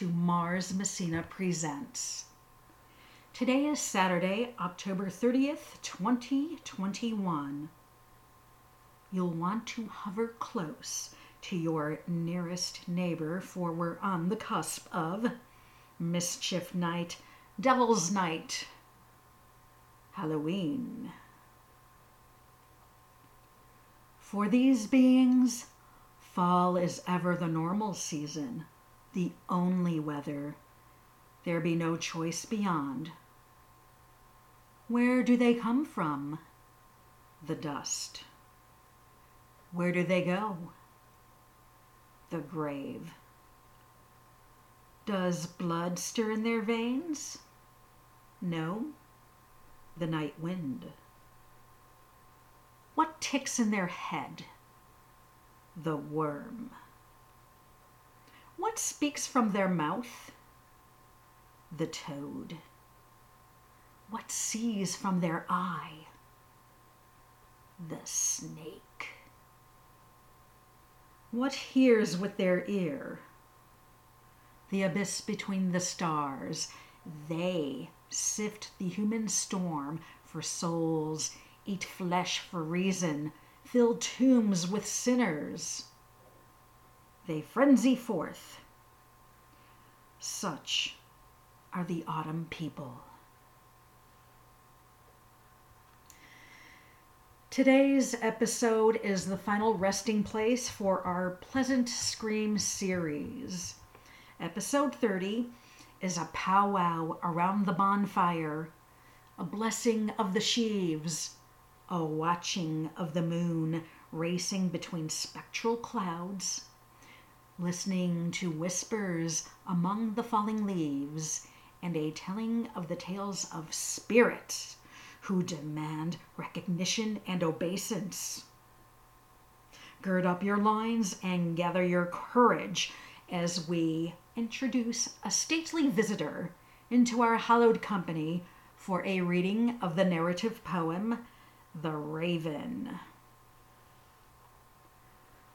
to Mars Messina Presents. Today is Saturday, October 30th, 2021. You'll want to hover close to your nearest neighbor, for we're on the cusp of Mischief Night, Devil's Night, Halloween. For these beings, fall is ever the normal season, the only weather. There be no choice beyond. Where do they come from? The dust. Where do they go? The grave. Does blood stir in their veins? No. The night wind. What ticks in their head? The worm. What speaks from their mouth? The toad. What sees from their eye? The snake. What hears with their ear? The abyss between the stars. They sift the human storm for souls eat flesh for reason, fill tombs with sinners. They frenzy forth. Such are the autumn people. Today's episode is the final resting place for our Pleasant Scream series. Episode 30 is a powwow around the bonfire, a blessing of the sheaves, a watching of the moon racing between spectral clouds, listening to whispers among the falling leaves, and a telling of the tales of spirits who demand recognition and obeisance. Gird up your loins and gather your courage as we introduce a stately visitor into our hallowed company for a reading of the narrative poem the Raven.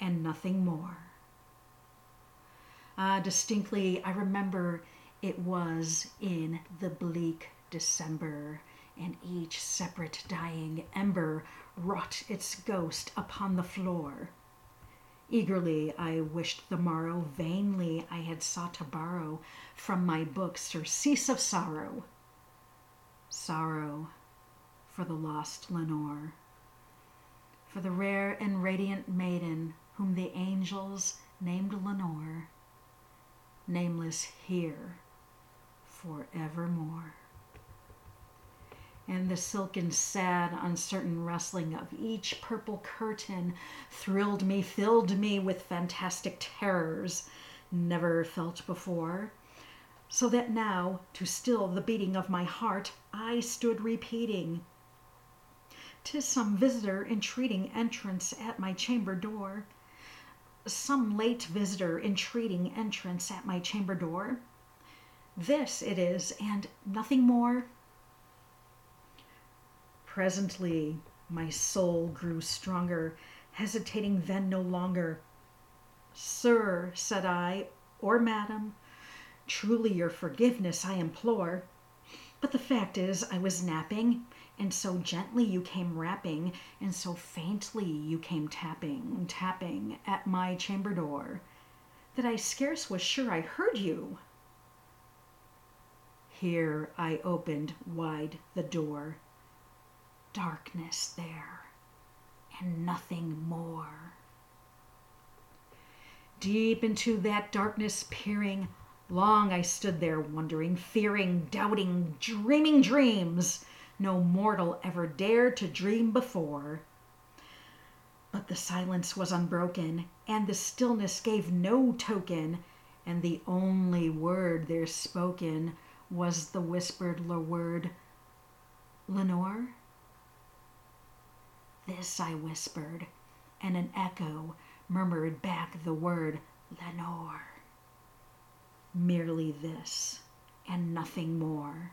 and nothing more." Ah, distinctly I remember it was in the bleak December, And each separate dying ember wrought its ghost upon the floor. Eagerly I wished the morrow, vainly I had sought to borrow From my book surcease of sorrow sorrow for the lost Lenore, for the rare and radiant maiden whom the angels named Lenore, nameless here forevermore. And the silken, sad, uncertain rustling of each purple curtain thrilled me, filled me with fantastic terrors never felt before so that now, to still the beating of my heart, I stood repeating, "'Tis some visitor entreating entrance at my chamber door, Some late visitor entreating entrance at my chamber door. This it is, and nothing more." Presently my soul grew stronger, hesitating then no longer. "Sir," said I, "or madam. Truly your forgiveness I implore. But the fact is I was napping, and so gently you came rapping, and so faintly you came tapping, tapping at my chamber door, that I scarce was sure I heard you. Here I opened wide the door. Darkness there, and nothing more. Deep into that darkness peering, Long I stood there wondering, fearing, doubting, dreaming dreams no mortal ever dared to dream before. But the silence was unbroken, and the stillness gave no token, and the only word there spoken was the whispered word, Lenore? This I whispered, and an echo murmured back the word, Lenore. Merely this, and nothing more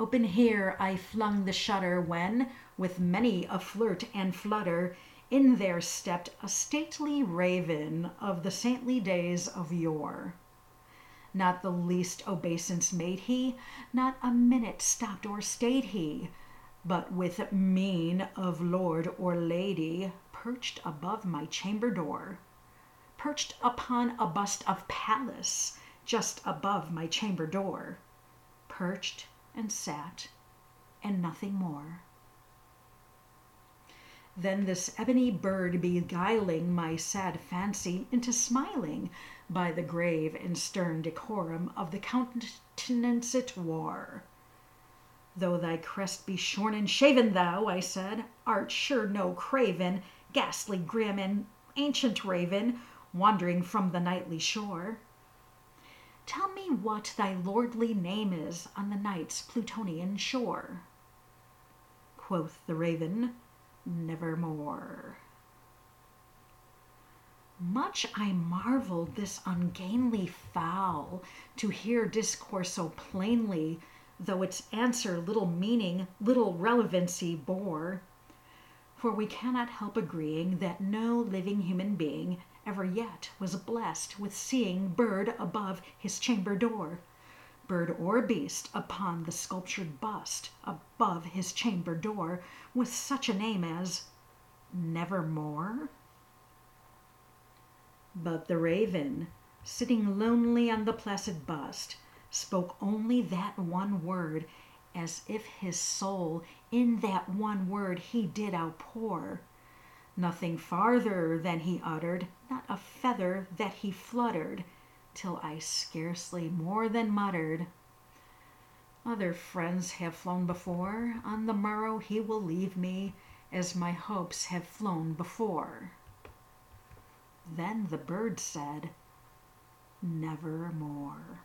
Open here I flung the shutter when, with many a flirt and flutter, in there stepped a stately raven of the saintly days of yore. Not the least obeisance made he, not a minute stopped or stayed he, but with mien of lord or lady perched above my chamber door, perched upon a bust of Pallas just above my chamber door, perched and sat, and nothing more. Then this ebony bird beguiling my sad fancy into smiling by the grave and stern decorum of the countenance it wore. Though thy crest be shorn and shaven, thou, I said, art sure no craven, ghastly, grim, and ancient raven, wandering from the nightly shore. Tell me what thy lordly name is on the night's Plutonian shore. Quoth the raven, Nevermore. Much I marveled this ungainly fowl to hear discourse so plainly, though its answer little meaning, little relevancy bore. For we cannot help agreeing that no living human being ever yet was blessed with seeing bird above his chamber door, bird or beast upon the sculptured bust above his chamber door, with such a name as Nevermore? But the raven, sitting lonely on the placid bust, spoke only that one word, as if his soul in that one word he did outpour nothing farther than he uttered, not a feather that he fluttered, till I scarcely more than muttered, Other friends have flown before, on the morrow he will leave me, as my hopes have flown before. Then the bird said, Nevermore.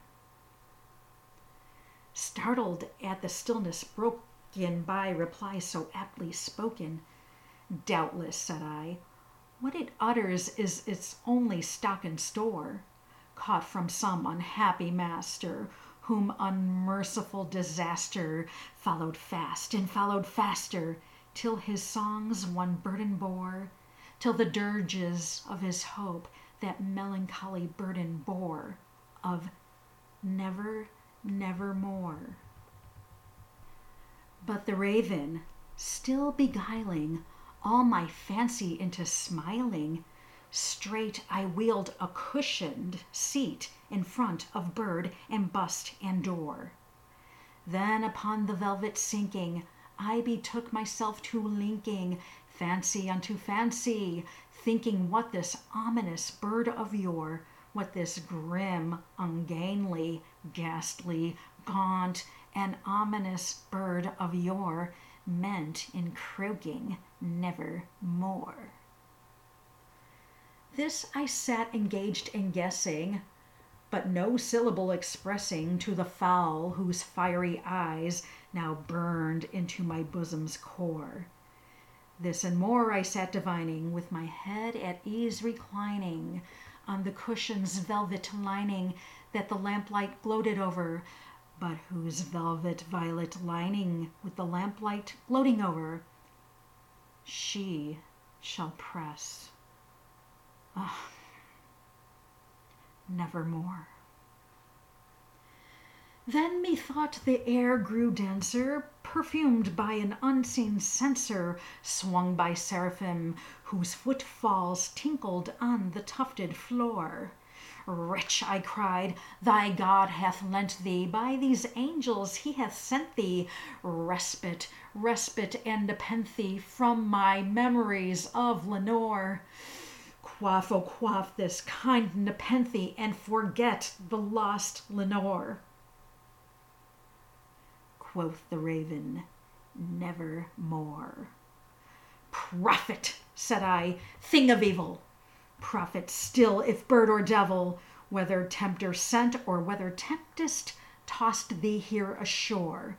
Startled at the stillness broken by reply so aptly spoken, Doubtless, said I. What it utters is its only stock and store, caught from some unhappy master, whom unmerciful disaster followed fast and followed faster, till his songs one burden bore, till the dirges of his hope that melancholy burden bore of never, never more. But the raven, still beguiling, all my fancy into smiling. Straight I wheeled a cushioned seat in front of bird and bust and door. Then upon the velvet sinking, I betook myself to linking fancy unto fancy, thinking what this ominous bird of yore, what this grim, ungainly, ghastly, gaunt, and ominous bird of yore meant in croaking never more. This I sat engaged in guessing, but no syllable expressing to the fowl whose fiery eyes now burned into my bosom's core. This and more I sat divining, with my head at ease reclining on the cushion's velvet lining that the lamplight gloated over, but whose velvet violet lining with the lamplight gloating over she shall press. Ah, nevermore. Then methought the air grew denser, perfumed by an unseen censer swung by seraphim whose footfalls tinkled on the tufted floor. Rich, I cried, thy God hath lent thee, by these angels he hath sent thee respite, respite and nepenthe from my memories of Lenore. Quaff, oh, quaff this kind nepenthe and forget the lost Lenore. Quoth the raven, never more. Prophet, said I, thing of evil, prophet still, if bird or devil, whether tempter sent or whether temptest tossed thee here ashore.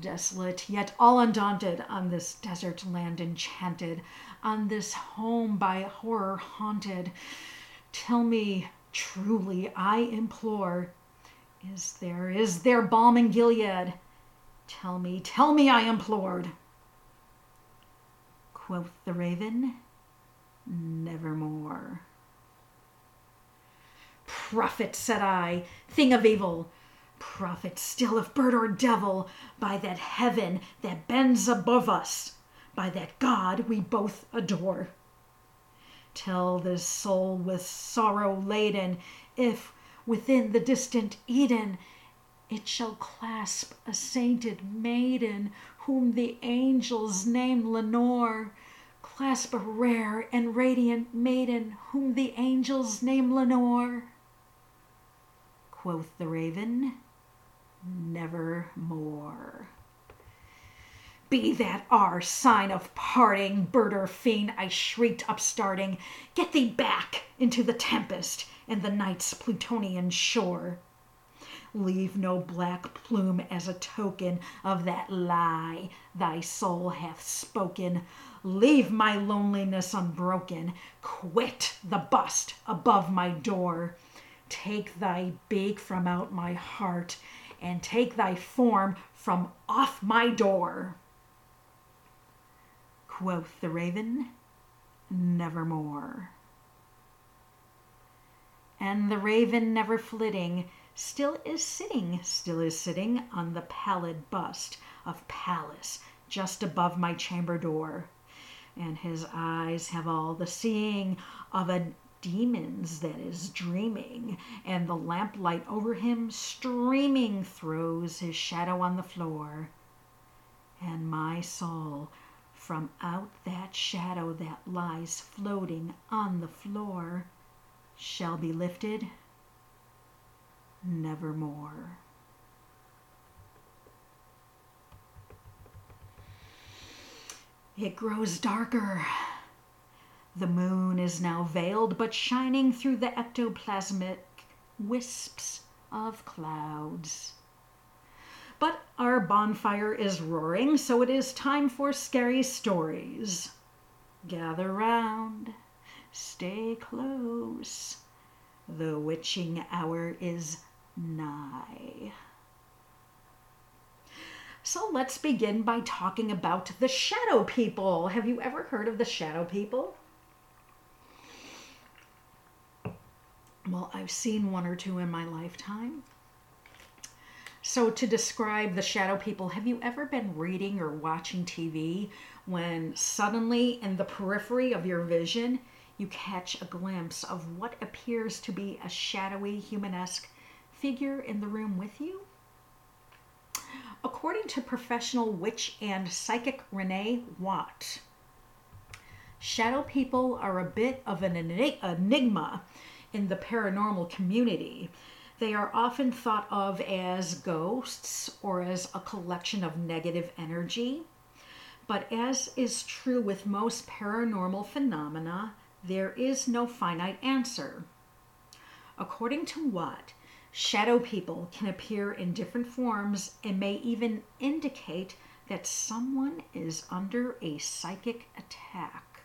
Desolate, yet all undaunted, on this desert land enchanted, on this home by horror haunted, tell me truly, I implore, is there, is there balm in Gilead? Tell me, tell me, I implored. Quoth the raven, Nevermore. Prophet, said I, thing of evil, prophet still if bird or devil, by that heaven that bends above us, by that God we both adore. Tell this soul with sorrow laden, if within the distant Eden it shall clasp a sainted maiden whom the angels name Lenore, clasp a rare and radiant maiden whom the angels name Lenore. Quoth the raven, Nevermore. Be that our sign of parting, bird or fiend, I shrieked upstarting, get thee back into the tempest and the night's Plutonian shore. Leave no black plume as a token of that lie thy soul hath spoken. Leave my loneliness unbroken. Quit the bust above my door. Take thy beak from out my heart, and take thy form from off my door. Quoth the raven, Nevermore. And the raven, never flitting, still is sitting, still is sitting on the pallid bust of Pallas just above my chamber door. And his eyes have all the seeing of a demon's that is dreaming, and the lamplight over him streaming throws his shadow on the floor. And my soul from out that shadow that lies floating on the floor shall be lifted nevermore. It grows darker. The moon is now veiled, but shining through the ectoplasmic wisps of clouds. But our bonfire is roaring, so it is time for scary stories. Gather round, stay close. The witching hour is nigh. So let's begin by talking about the shadow people. Have you ever heard of the shadow people? Well, I've seen one or two in my lifetime. So, to describe the shadow people, have you ever been reading or watching TV when suddenly in the periphery of your vision you catch a glimpse of what appears to be a shadowy, humanesque figure in the room with you? According to professional witch and psychic Renee Watt, shadow people are a bit of an enigma in the paranormal community they are often thought of as ghosts or as a collection of negative energy. But as is true with most paranormal phenomena, there is no finite answer. According to Watt, shadow people can appear in different forms and may even indicate that someone is under a psychic attack.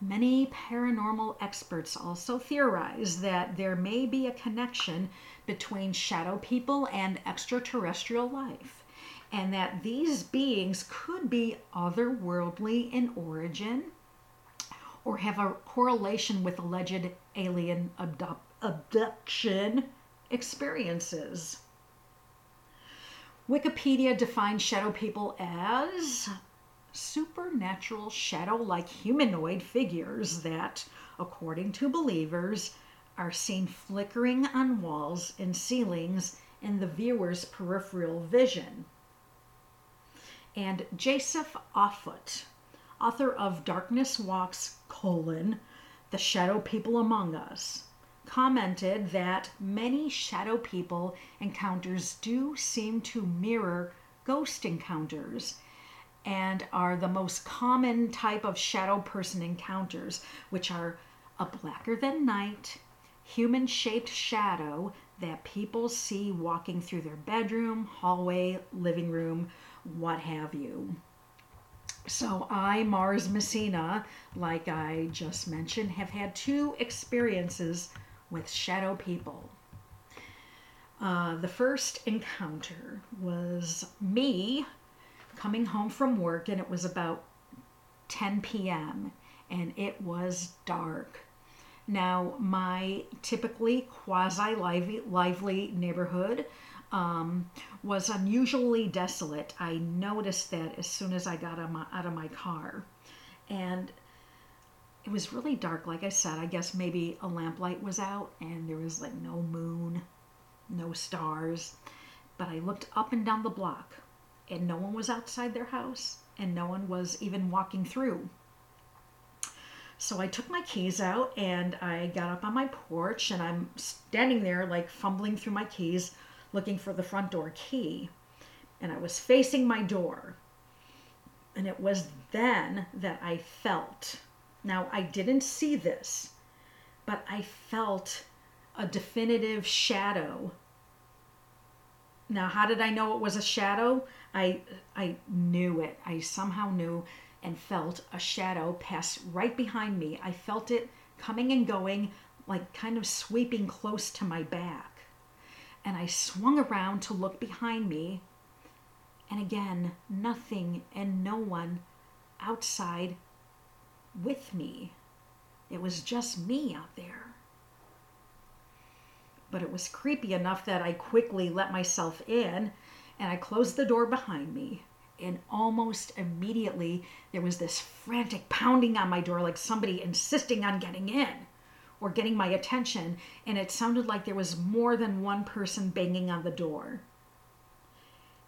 Many paranormal experts also theorize that there may be a connection between shadow people and extraterrestrial life, and that these beings could be otherworldly in origin or have a correlation with alleged alien abduction experiences. Wikipedia defines shadow people as supernatural shadow like humanoid figures that, according to believers, are seen flickering on walls and ceilings in the viewer's peripheral vision. And Joseph Offutt, author of Darkness Walks, colon, The Shadow People Among Us, commented that many shadow people encounters do seem to mirror ghost encounters and are the most common type of shadow person encounters, which are a blacker than night, human shaped shadow that people see walking through their bedroom, hallway, living room, what have you. So, I, Mars Messina, like I just mentioned, have had two experiences with shadow people. Uh, the first encounter was me coming home from work, and it was about 10 p.m., and it was dark. Now, my typically quasi lively neighborhood um, was unusually desolate. I noticed that as soon as I got my, out of my car. And it was really dark. Like I said, I guess maybe a lamplight was out and there was like no moon, no stars. But I looked up and down the block and no one was outside their house and no one was even walking through. So I took my keys out and I got up on my porch and I'm standing there like fumbling through my keys looking for the front door key. And I was facing my door. And it was then that I felt. Now, I didn't see this, but I felt a definitive shadow. Now, how did I know it was a shadow? I I knew it. I somehow knew and felt a shadow pass right behind me. I felt it coming and going, like kind of sweeping close to my back. And I swung around to look behind me. And again, nothing and no one outside with me. It was just me out there. But it was creepy enough that I quickly let myself in and I closed the door behind me. And almost immediately, there was this frantic pounding on my door, like somebody insisting on getting in or getting my attention. And it sounded like there was more than one person banging on the door.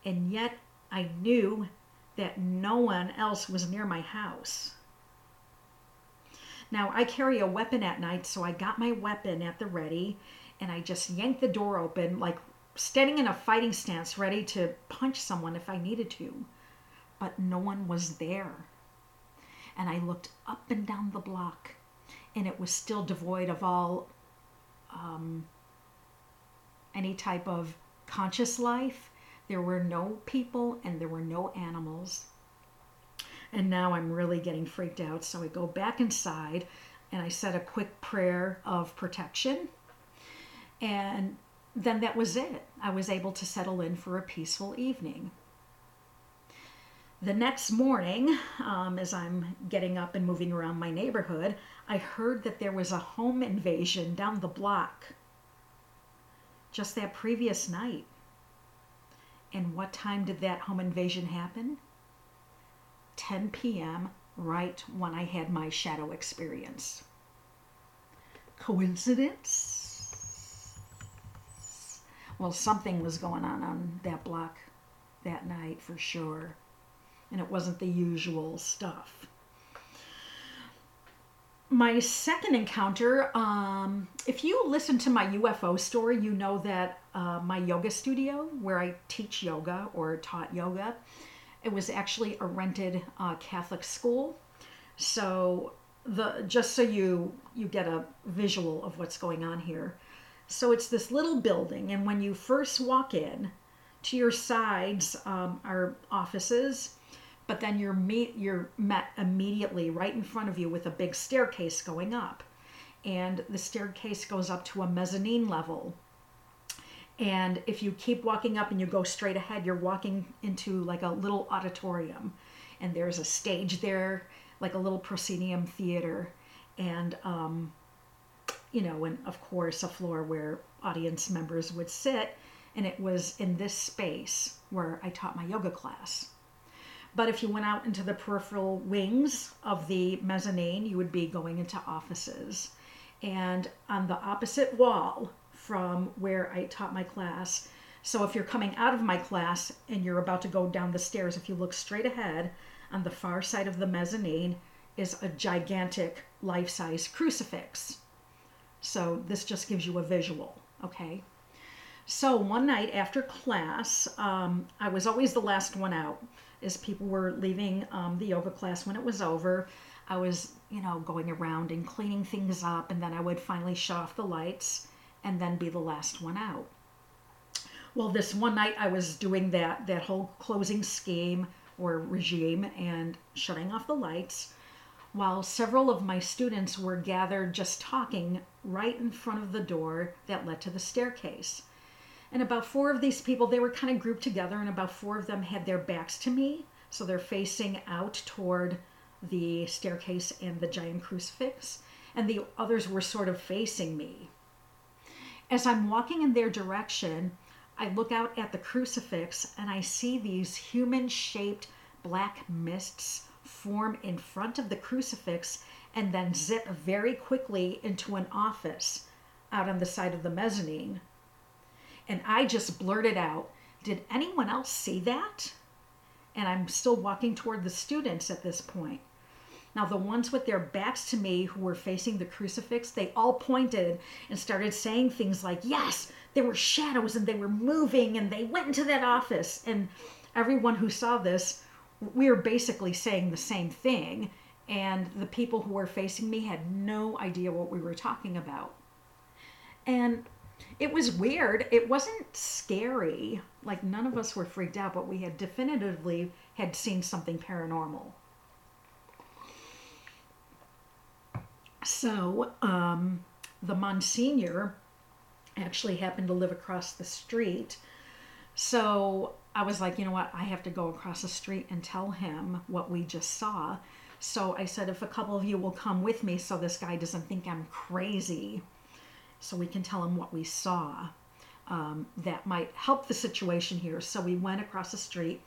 And yet, I knew that no one else was near my house. Now, I carry a weapon at night, so I got my weapon at the ready and I just yanked the door open, like standing in a fighting stance, ready to punch someone if I needed to. But no one was there. And I looked up and down the block, and it was still devoid of all um, any type of conscious life. There were no people and there were no animals. And now I'm really getting freaked out. So I go back inside and I said a quick prayer of protection. And then that was it. I was able to settle in for a peaceful evening. The next morning, um, as I'm getting up and moving around my neighborhood, I heard that there was a home invasion down the block just that previous night. And what time did that home invasion happen? 10 p.m., right when I had my shadow experience. Coincidence? Well, something was going on on that block that night for sure. And it wasn't the usual stuff. My second encounter, um, if you listen to my UFO story, you know that uh, my yoga studio, where I teach yoga or taught yoga, it was actually a rented uh, Catholic school. So the just so you you get a visual of what's going on here so it's this little building, and when you first walk in, to your sides um, are offices, but then you're meet you're met immediately right in front of you with a big staircase going up, and the staircase goes up to a mezzanine level. And if you keep walking up and you go straight ahead, you're walking into like a little auditorium, and there's a stage there, like a little proscenium theater, and um, you know, and of course a floor where audience members would sit. and it was in this space where I taught my yoga class. But if you went out into the peripheral wings of the mezzanine, you would be going into offices. And on the opposite wall from where I taught my class, so if you're coming out of my class and you're about to go down the stairs, if you look straight ahead on the far side of the mezzanine is a gigantic life size crucifix. So this just gives you a visual, okay? So one night after class, um, I was always the last one out as people were leaving um, the yoga class when it was over. I was, you know, going around and cleaning things up, and then I would finally shut off the lights and then be the last one out. Well, this one night I was doing that that whole closing scheme or regime and shutting off the lights while several of my students were gathered just talking right in front of the door that led to the staircase. And about four of these people, they were kind of grouped together, and about four of them had their backs to me. So they're facing out toward the staircase and the giant crucifix. And the others were sort of facing me. As I'm walking in their direction, I look out at the crucifix and I see these human shaped black mists form in front of the crucifix and then zip very quickly into an office out on the side of the mezzanine. And I just blurted out, Did anyone else see that? And I'm still walking toward the students at this point. Now, the ones with their backs to me who were facing the crucifix, they all pointed and started saying things like, Yes, there were shadows and they were moving and they went into that office. And everyone who saw this, we were basically saying the same thing. And the people who were facing me had no idea what we were talking about. And it was weird. It wasn't scary. Like none of us were freaked out, but we had definitively had seen something paranormal. So, um, the Monsignor actually happened to live across the street. So I was like, you know what? I have to go across the street and tell him what we just saw. So I said, if a couple of you will come with me so this guy doesn't think I'm crazy, so we can tell him what we saw. Um, that might help the situation here. So we went across the street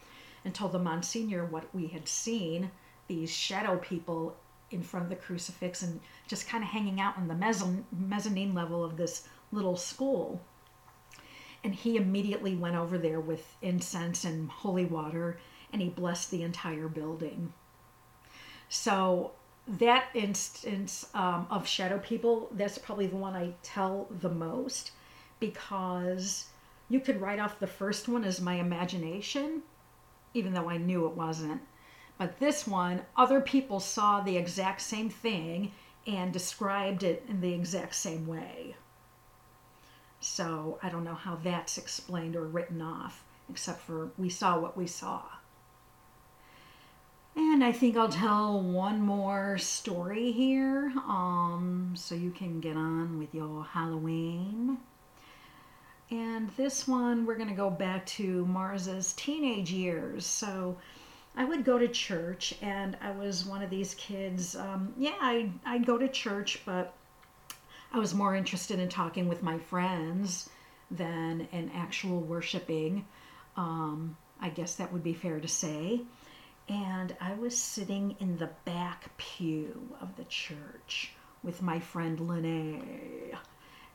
and told the Monsignor what we had seen these shadow people in front of the crucifix and just kind of hanging out on the mezzan- mezzanine level of this little school. And he immediately went over there with incense and holy water and he blessed the entire building. So that instance um, of shadow people, that's probably the one I tell the most because you could write off the first one as my imagination, even though I knew it wasn't. But this one, other people saw the exact same thing and described it in the exact same way. So I don't know how that's explained or written off, except for we saw what we saw. And I think I'll tell one more story here um, so you can get on with your Halloween. And this one, we're going to go back to Mars's teenage years. So I would go to church, and I was one of these kids. Um, yeah, I'd, I'd go to church, but I was more interested in talking with my friends than in actual worshiping. Um, I guess that would be fair to say and I was sitting in the back pew of the church with my friend Lene.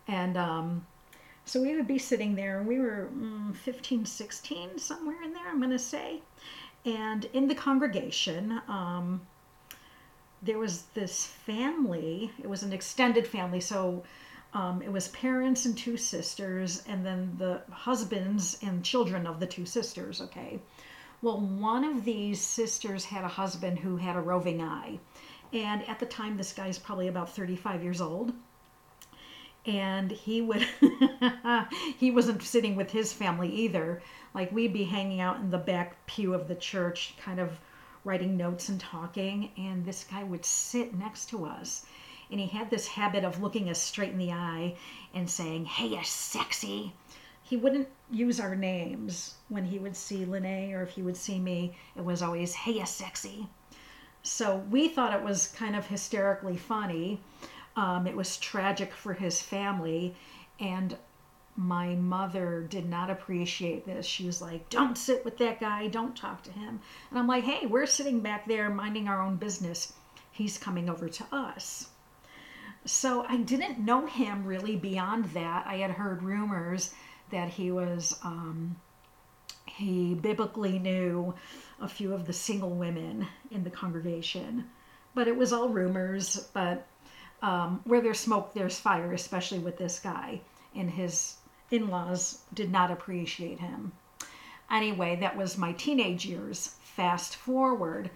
And um, so we would be sitting there, and we were mm, 15, 16, somewhere in there, I'm going to say. And in the congregation, um, there was this family, it was an extended family, so um, it was parents and two sisters, and then the husbands and children of the two sisters, okay? Well, one of these sisters had a husband who had a roving eye. And at the time, this guy's probably about 35 years old. And he would, he wasn't sitting with his family either. Like we'd be hanging out in the back pew of the church, kind of writing notes and talking. And this guy would sit next to us. And he had this habit of looking us straight in the eye and saying, Hey, you sexy he wouldn't use our names when he would see Lene or if he would see me. It was always, hey, you sexy. So we thought it was kind of hysterically funny. Um, it was tragic for his family. And my mother did not appreciate this. She was like, Don't sit with that guy, don't talk to him. And I'm like, Hey, we're sitting back there minding our own business. He's coming over to us. So I didn't know him really beyond that. I had heard rumors that he was, um, he biblically knew a few of the single women in the congregation, but it was all rumors. But um, where there's smoke, there's fire, especially with this guy. And his in laws did not appreciate him. Anyway, that was my teenage years. Fast forward.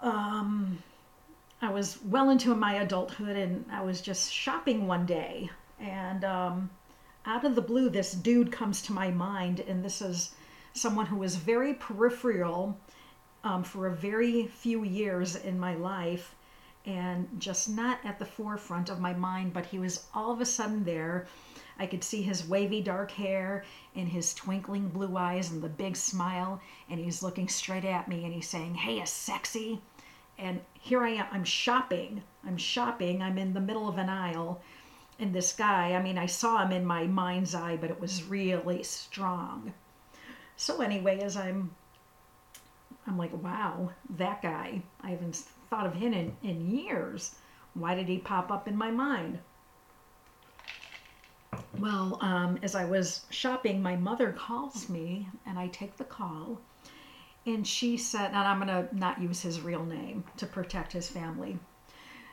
Um, I was well into my adulthood and I was just shopping one day. And um, out of the blue, this dude comes to my mind. And this is someone who was very peripheral um, for a very few years in my life and just not at the forefront of my mind, but he was all of a sudden there. I could see his wavy dark hair and his twinkling blue eyes and the big smile, and he's looking straight at me and he's saying, Hey, a sexy. And here I am, I'm shopping. I'm shopping. I'm in the middle of an aisle. And this guy, I mean, I saw him in my mind's eye, but it was really strong. So, anyway, as I'm I'm like, wow, that guy. I haven't thought of him in, in years. Why did he pop up in my mind? Well, um, as I was shopping, my mother calls me and I take the call. And she said, and I'm going to not use his real name to protect his family.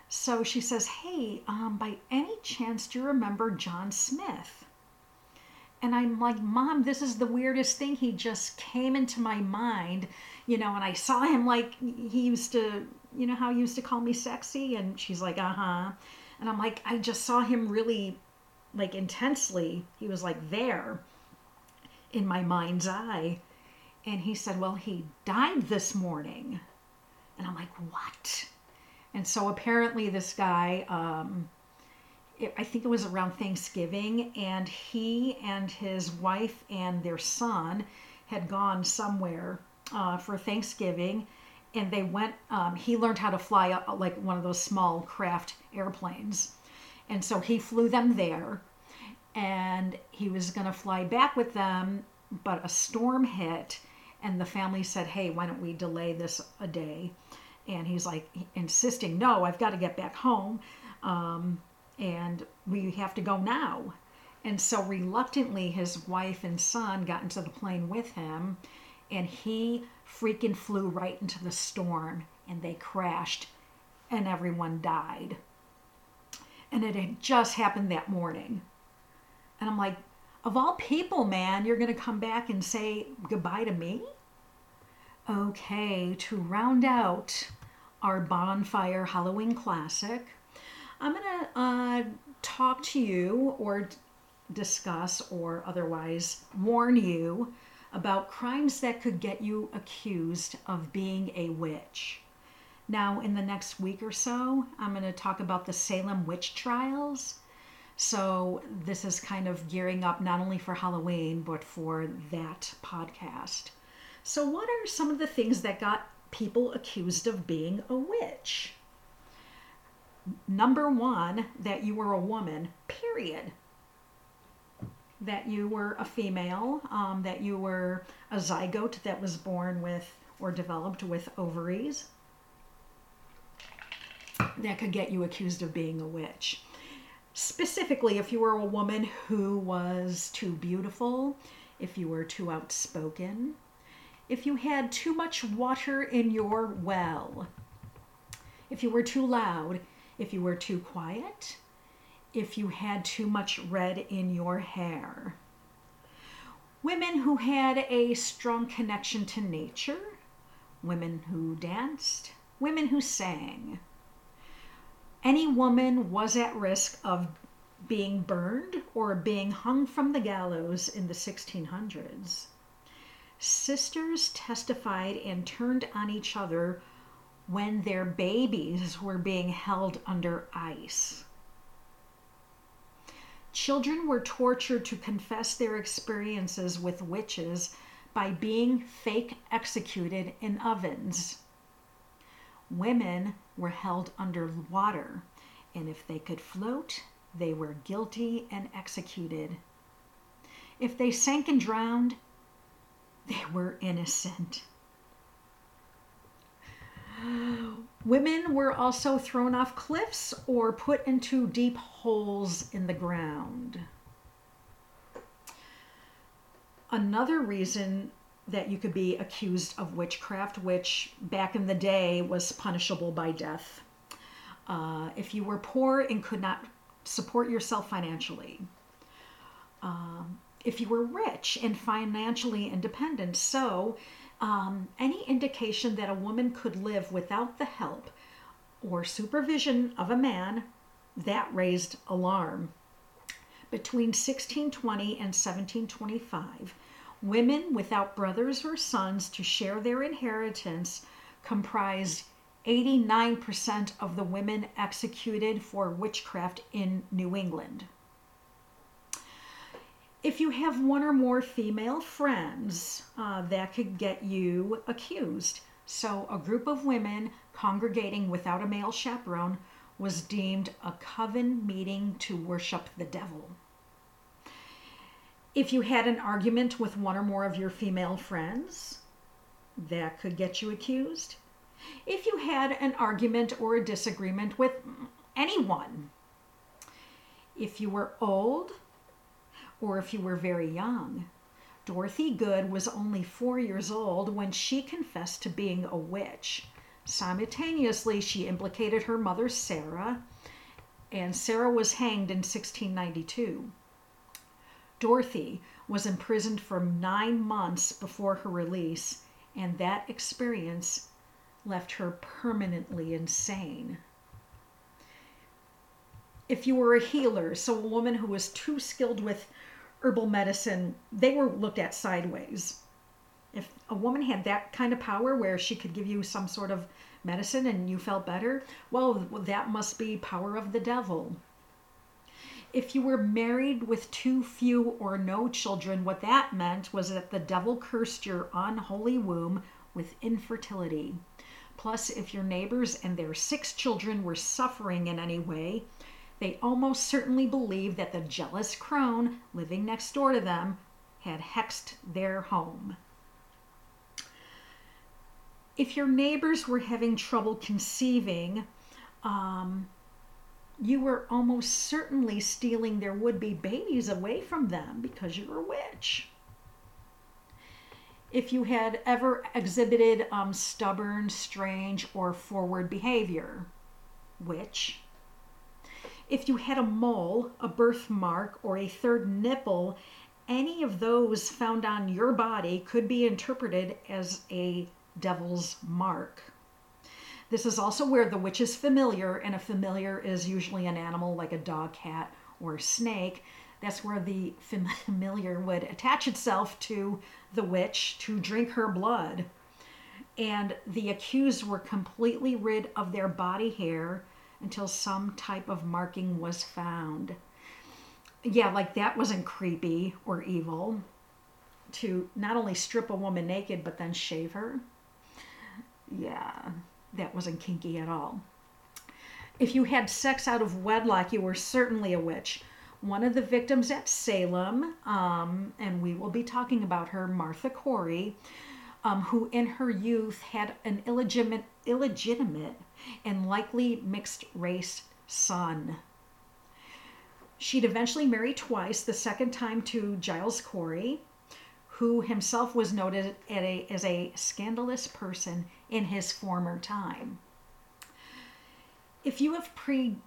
So she says, Hey, um, by any chance, do you remember John Smith? And I'm like, Mom, this is the weirdest thing. He just came into my mind, you know, and I saw him like he used to, you know, how he used to call me sexy. And she's like, Uh huh. And I'm like, I just saw him really, like, intensely. He was like there in my mind's eye. And he said, Well, he died this morning. And I'm like, What? And so apparently, this guy, um, I think it was around Thanksgiving, and he and his wife and their son had gone somewhere uh, for Thanksgiving, and they went. Um, he learned how to fly a, like one of those small craft airplanes, and so he flew them there, and he was going to fly back with them, but a storm hit, and the family said, "Hey, why don't we delay this a day?" And he's like insisting, "No, I've got to get back home." Um, and we have to go now. And so reluctantly, his wife and son got into the plane with him, and he freaking flew right into the storm, and they crashed, and everyone died. And it had just happened that morning. And I'm like, of all people, man, you're going to come back and say goodbye to me? Okay, to round out our bonfire Halloween classic, I'm going to uh, talk to you or discuss or otherwise warn you about crimes that could get you accused of being a witch. Now, in the next week or so, I'm going to talk about the Salem witch trials. So, this is kind of gearing up not only for Halloween, but for that podcast. So, what are some of the things that got people accused of being a witch? number one, that you were a woman, period. That you were a female, um, that you were a zygote that was born with or developed with ovaries. That could get you accused of being a witch. Specifically, if you were a woman who was too beautiful, if you were too outspoken, if you had too much water in your well, if you were too loud, if you were too quiet, if you had too much red in your hair. Women who had a strong connection to nature, women who danced, women who sang. Any woman was at risk of being burned or being hung from the gallows in the 1600s. Sisters testified and turned on each other when their babies were being held under ice. Children were tortured to confess their experiences with witches by being fake executed in ovens. Women were held under water, and if they could float, they were guilty and executed. If they sank and drowned, they were innocent. Women were also thrown off cliffs or put into deep holes in the ground. Another reason that you could be accused of witchcraft, which back in the day was punishable by death. Uh, if you were poor and could not support yourself financially. Um, if you were rich and financially independent. So, um, any indication that a woman could live without the help or supervision of a man, that raised alarm. Between 1620 and 1725, women without brothers or sons to share their inheritance comprised 89% of the women executed for witchcraft in New England. If you have one or more female friends, uh, that could get you accused. So, a group of women congregating without a male chaperone was deemed a coven meeting to worship the devil. If you had an argument with one or more of your female friends, that could get you accused. If you had an argument or a disagreement with anyone, if you were old or if you were very young, Dorothy Good was only four years old when she confessed to being a witch. Simultaneously, she implicated her mother, Sarah, and Sarah was hanged in 1692. Dorothy was imprisoned for nine months before her release, and that experience left her permanently insane. If you were a healer, so a woman who was too skilled with herbal medicine, they were looked at sideways. If a woman had that kind of power where she could give you some sort of medicine and you felt better, well, that must be power of the devil. If you were married with too few or no children, what that meant was that the devil cursed your unholy womb with infertility. Plus, if your neighbors and their six children were suffering in any way, they almost certainly believed that the jealous crone living next door to them had hexed their home. If your neighbors were having trouble conceiving, um, you were almost certainly stealing their would be babies away from them because you're a witch. If you had ever exhibited um, stubborn, strange, or forward behavior, witch if you had a mole, a birthmark, or a third nipple, any of those found on your body could be interpreted as a devil's mark. This is also where the witch is familiar, and a familiar is usually an animal like a dog, cat, or snake. That's where the familiar would attach itself to the witch to drink her blood. And the accused were completely rid of their body hair until some type of marking was found. Yeah, like that wasn't creepy or evil to not only strip a woman naked but then shave her. Yeah, that wasn't kinky at all. If you had sex out of wedlock, you were certainly a witch. One of the victims at Salem, um, and we will be talking about her, Martha Corey, um, who in her youth had an illegitimate, illegitimate and likely mixed race son. She'd eventually marry twice, the second time to Giles Corey, who himself was noted a, as a scandalous person in his former time. If you have pre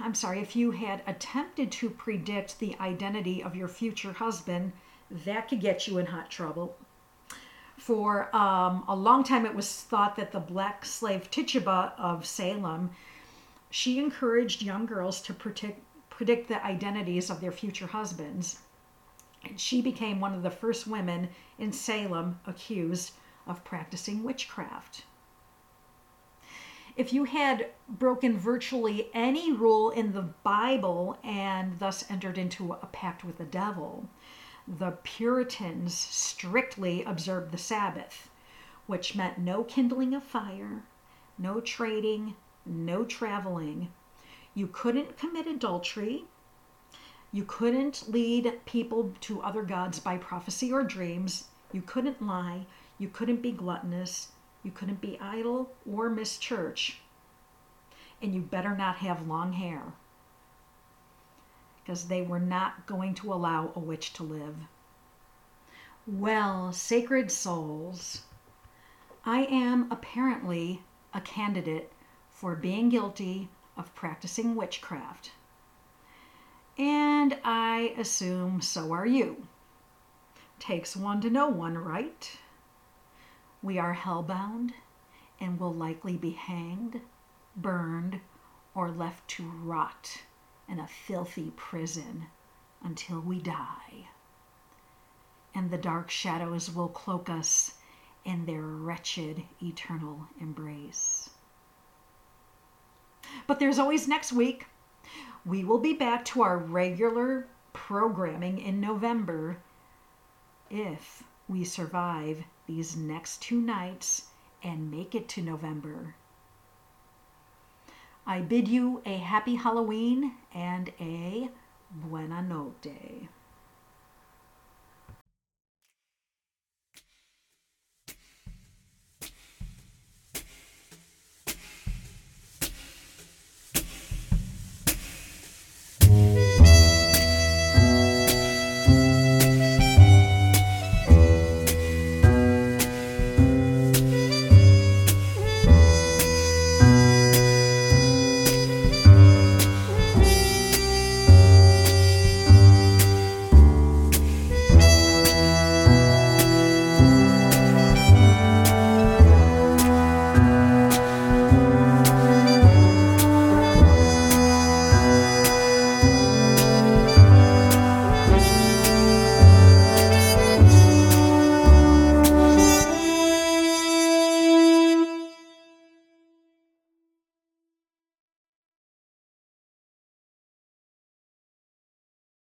I'm sorry, if you had attempted to predict the identity of your future husband, that could get you in hot trouble for um, a long time it was thought that the black slave Tituba of Salem, she encouraged young girls to predict, predict the identities of their future husbands. And she became one of the first women in Salem accused of practicing witchcraft. If you had broken virtually any rule in the Bible and thus entered into a pact with the devil, the Puritans strictly observed the Sabbath, which meant no kindling of fire, no trading, no traveling. You couldn't commit adultery. You couldn't lead people to other gods by prophecy or dreams. You couldn't lie. You couldn't be gluttonous. You couldn't be idle or miss church. And you better not have long hair. Because they were not going to allow a witch to live. Well, sacred souls, I am apparently a candidate for being guilty of practicing witchcraft. And I assume so are you. Takes one to know one, right? We are hellbound and will likely be hanged, burned, or left to rot in a filthy prison until we die. And the dark shadows will cloak us in their wretched eternal embrace. But there's always next week. We will be back to our regular programming in November if we survive these next two nights and make it to November. I bid you a happy Halloween and a buena notte.